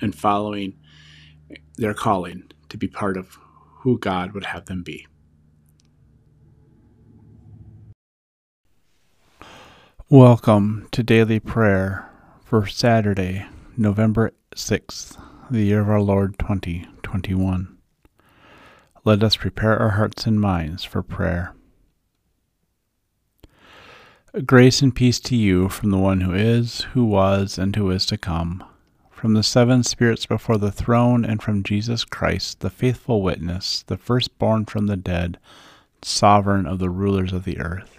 and following their calling to be part of who God would have them be. Welcome to daily prayer for Saturday, November 6th, the year of our Lord 2021. Let us prepare our hearts and minds for prayer. Grace and peace to you from the one who is, who was, and who is to come from the seven spirits before the throne, and from Jesus Christ, the faithful witness, the firstborn from the dead, sovereign of the rulers of the earth.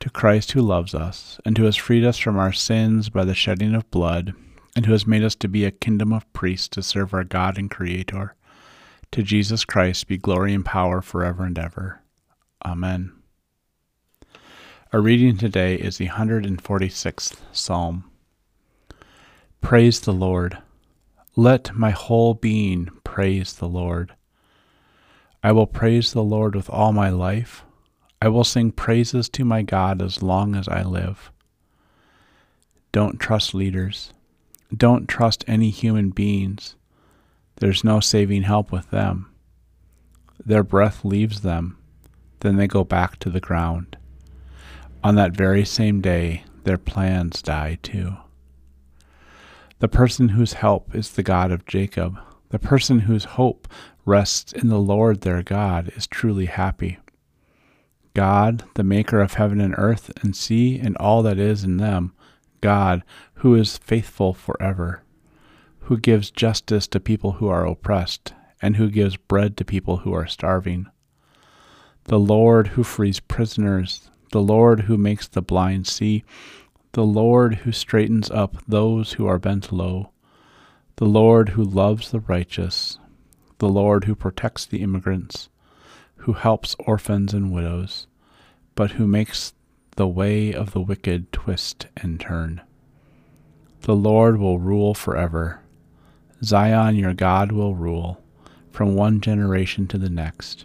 To Christ who loves us, and who has freed us from our sins by the shedding of blood, and who has made us to be a kingdom of priests to serve our God and Creator, to Jesus Christ be glory and power forever and ever. Amen. Our reading today is the 146th Psalm. Praise the Lord. Let my whole being praise the Lord. I will praise the Lord with all my life. I will sing praises to my God as long as I live. Don't trust leaders. Don't trust any human beings. There's no saving help with them. Their breath leaves them, then they go back to the ground. On that very same day, their plans die too. The person whose help is the God of Jacob, the person whose hope rests in the Lord their God, is truly happy. God, the maker of heaven and earth and sea and all that is in them, God, who is faithful forever, who gives justice to people who are oppressed, and who gives bread to people who are starving. The Lord who frees prisoners, the Lord who makes the blind see, the Lord who straightens up those who are bent low, the Lord who loves the righteous, the Lord who protects the immigrants, who helps orphans and widows, but who makes the way of the wicked twist and turn. The Lord will rule forever. Zion, your God, will rule from one generation to the next.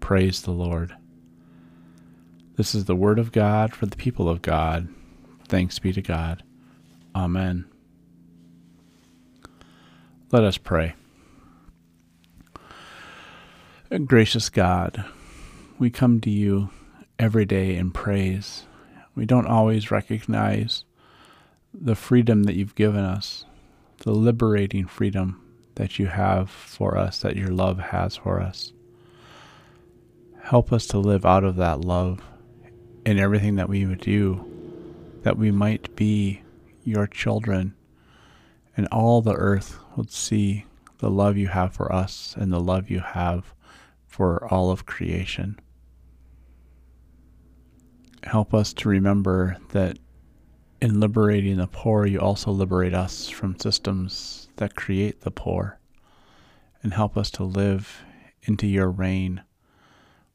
Praise the Lord. This is the word of God for the people of God. Thanks be to God. Amen. Let us pray. Gracious God, we come to you every day in praise. We don't always recognize the freedom that you've given us, the liberating freedom that you have for us, that your love has for us. Help us to live out of that love in everything that we would do that we might be your children, and all the earth would see the love you have for us and the love you have for all of creation. Help us to remember that in liberating the poor, you also liberate us from systems that create the poor, and help us to live into your reign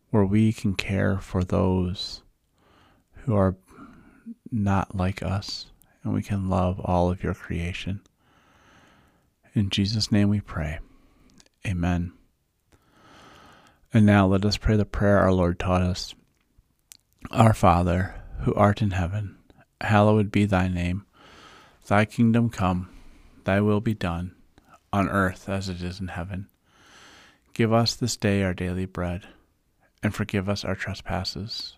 where we can care for those who are not like us, and we can love all of your creation. In Jesus' name we pray. Amen. And now let us pray the prayer our Lord taught us. Our Father, who art in heaven, hallowed be thy name. Thy kingdom come, thy will be done, on earth as it is in heaven. Give us this day our daily bread, and forgive us our trespasses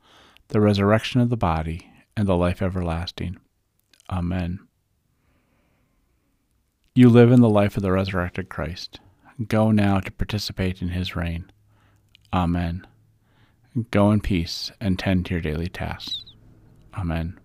the resurrection of the body, and the life everlasting. Amen. You live in the life of the resurrected Christ. Go now to participate in his reign. Amen. Go in peace and tend to your daily tasks. Amen.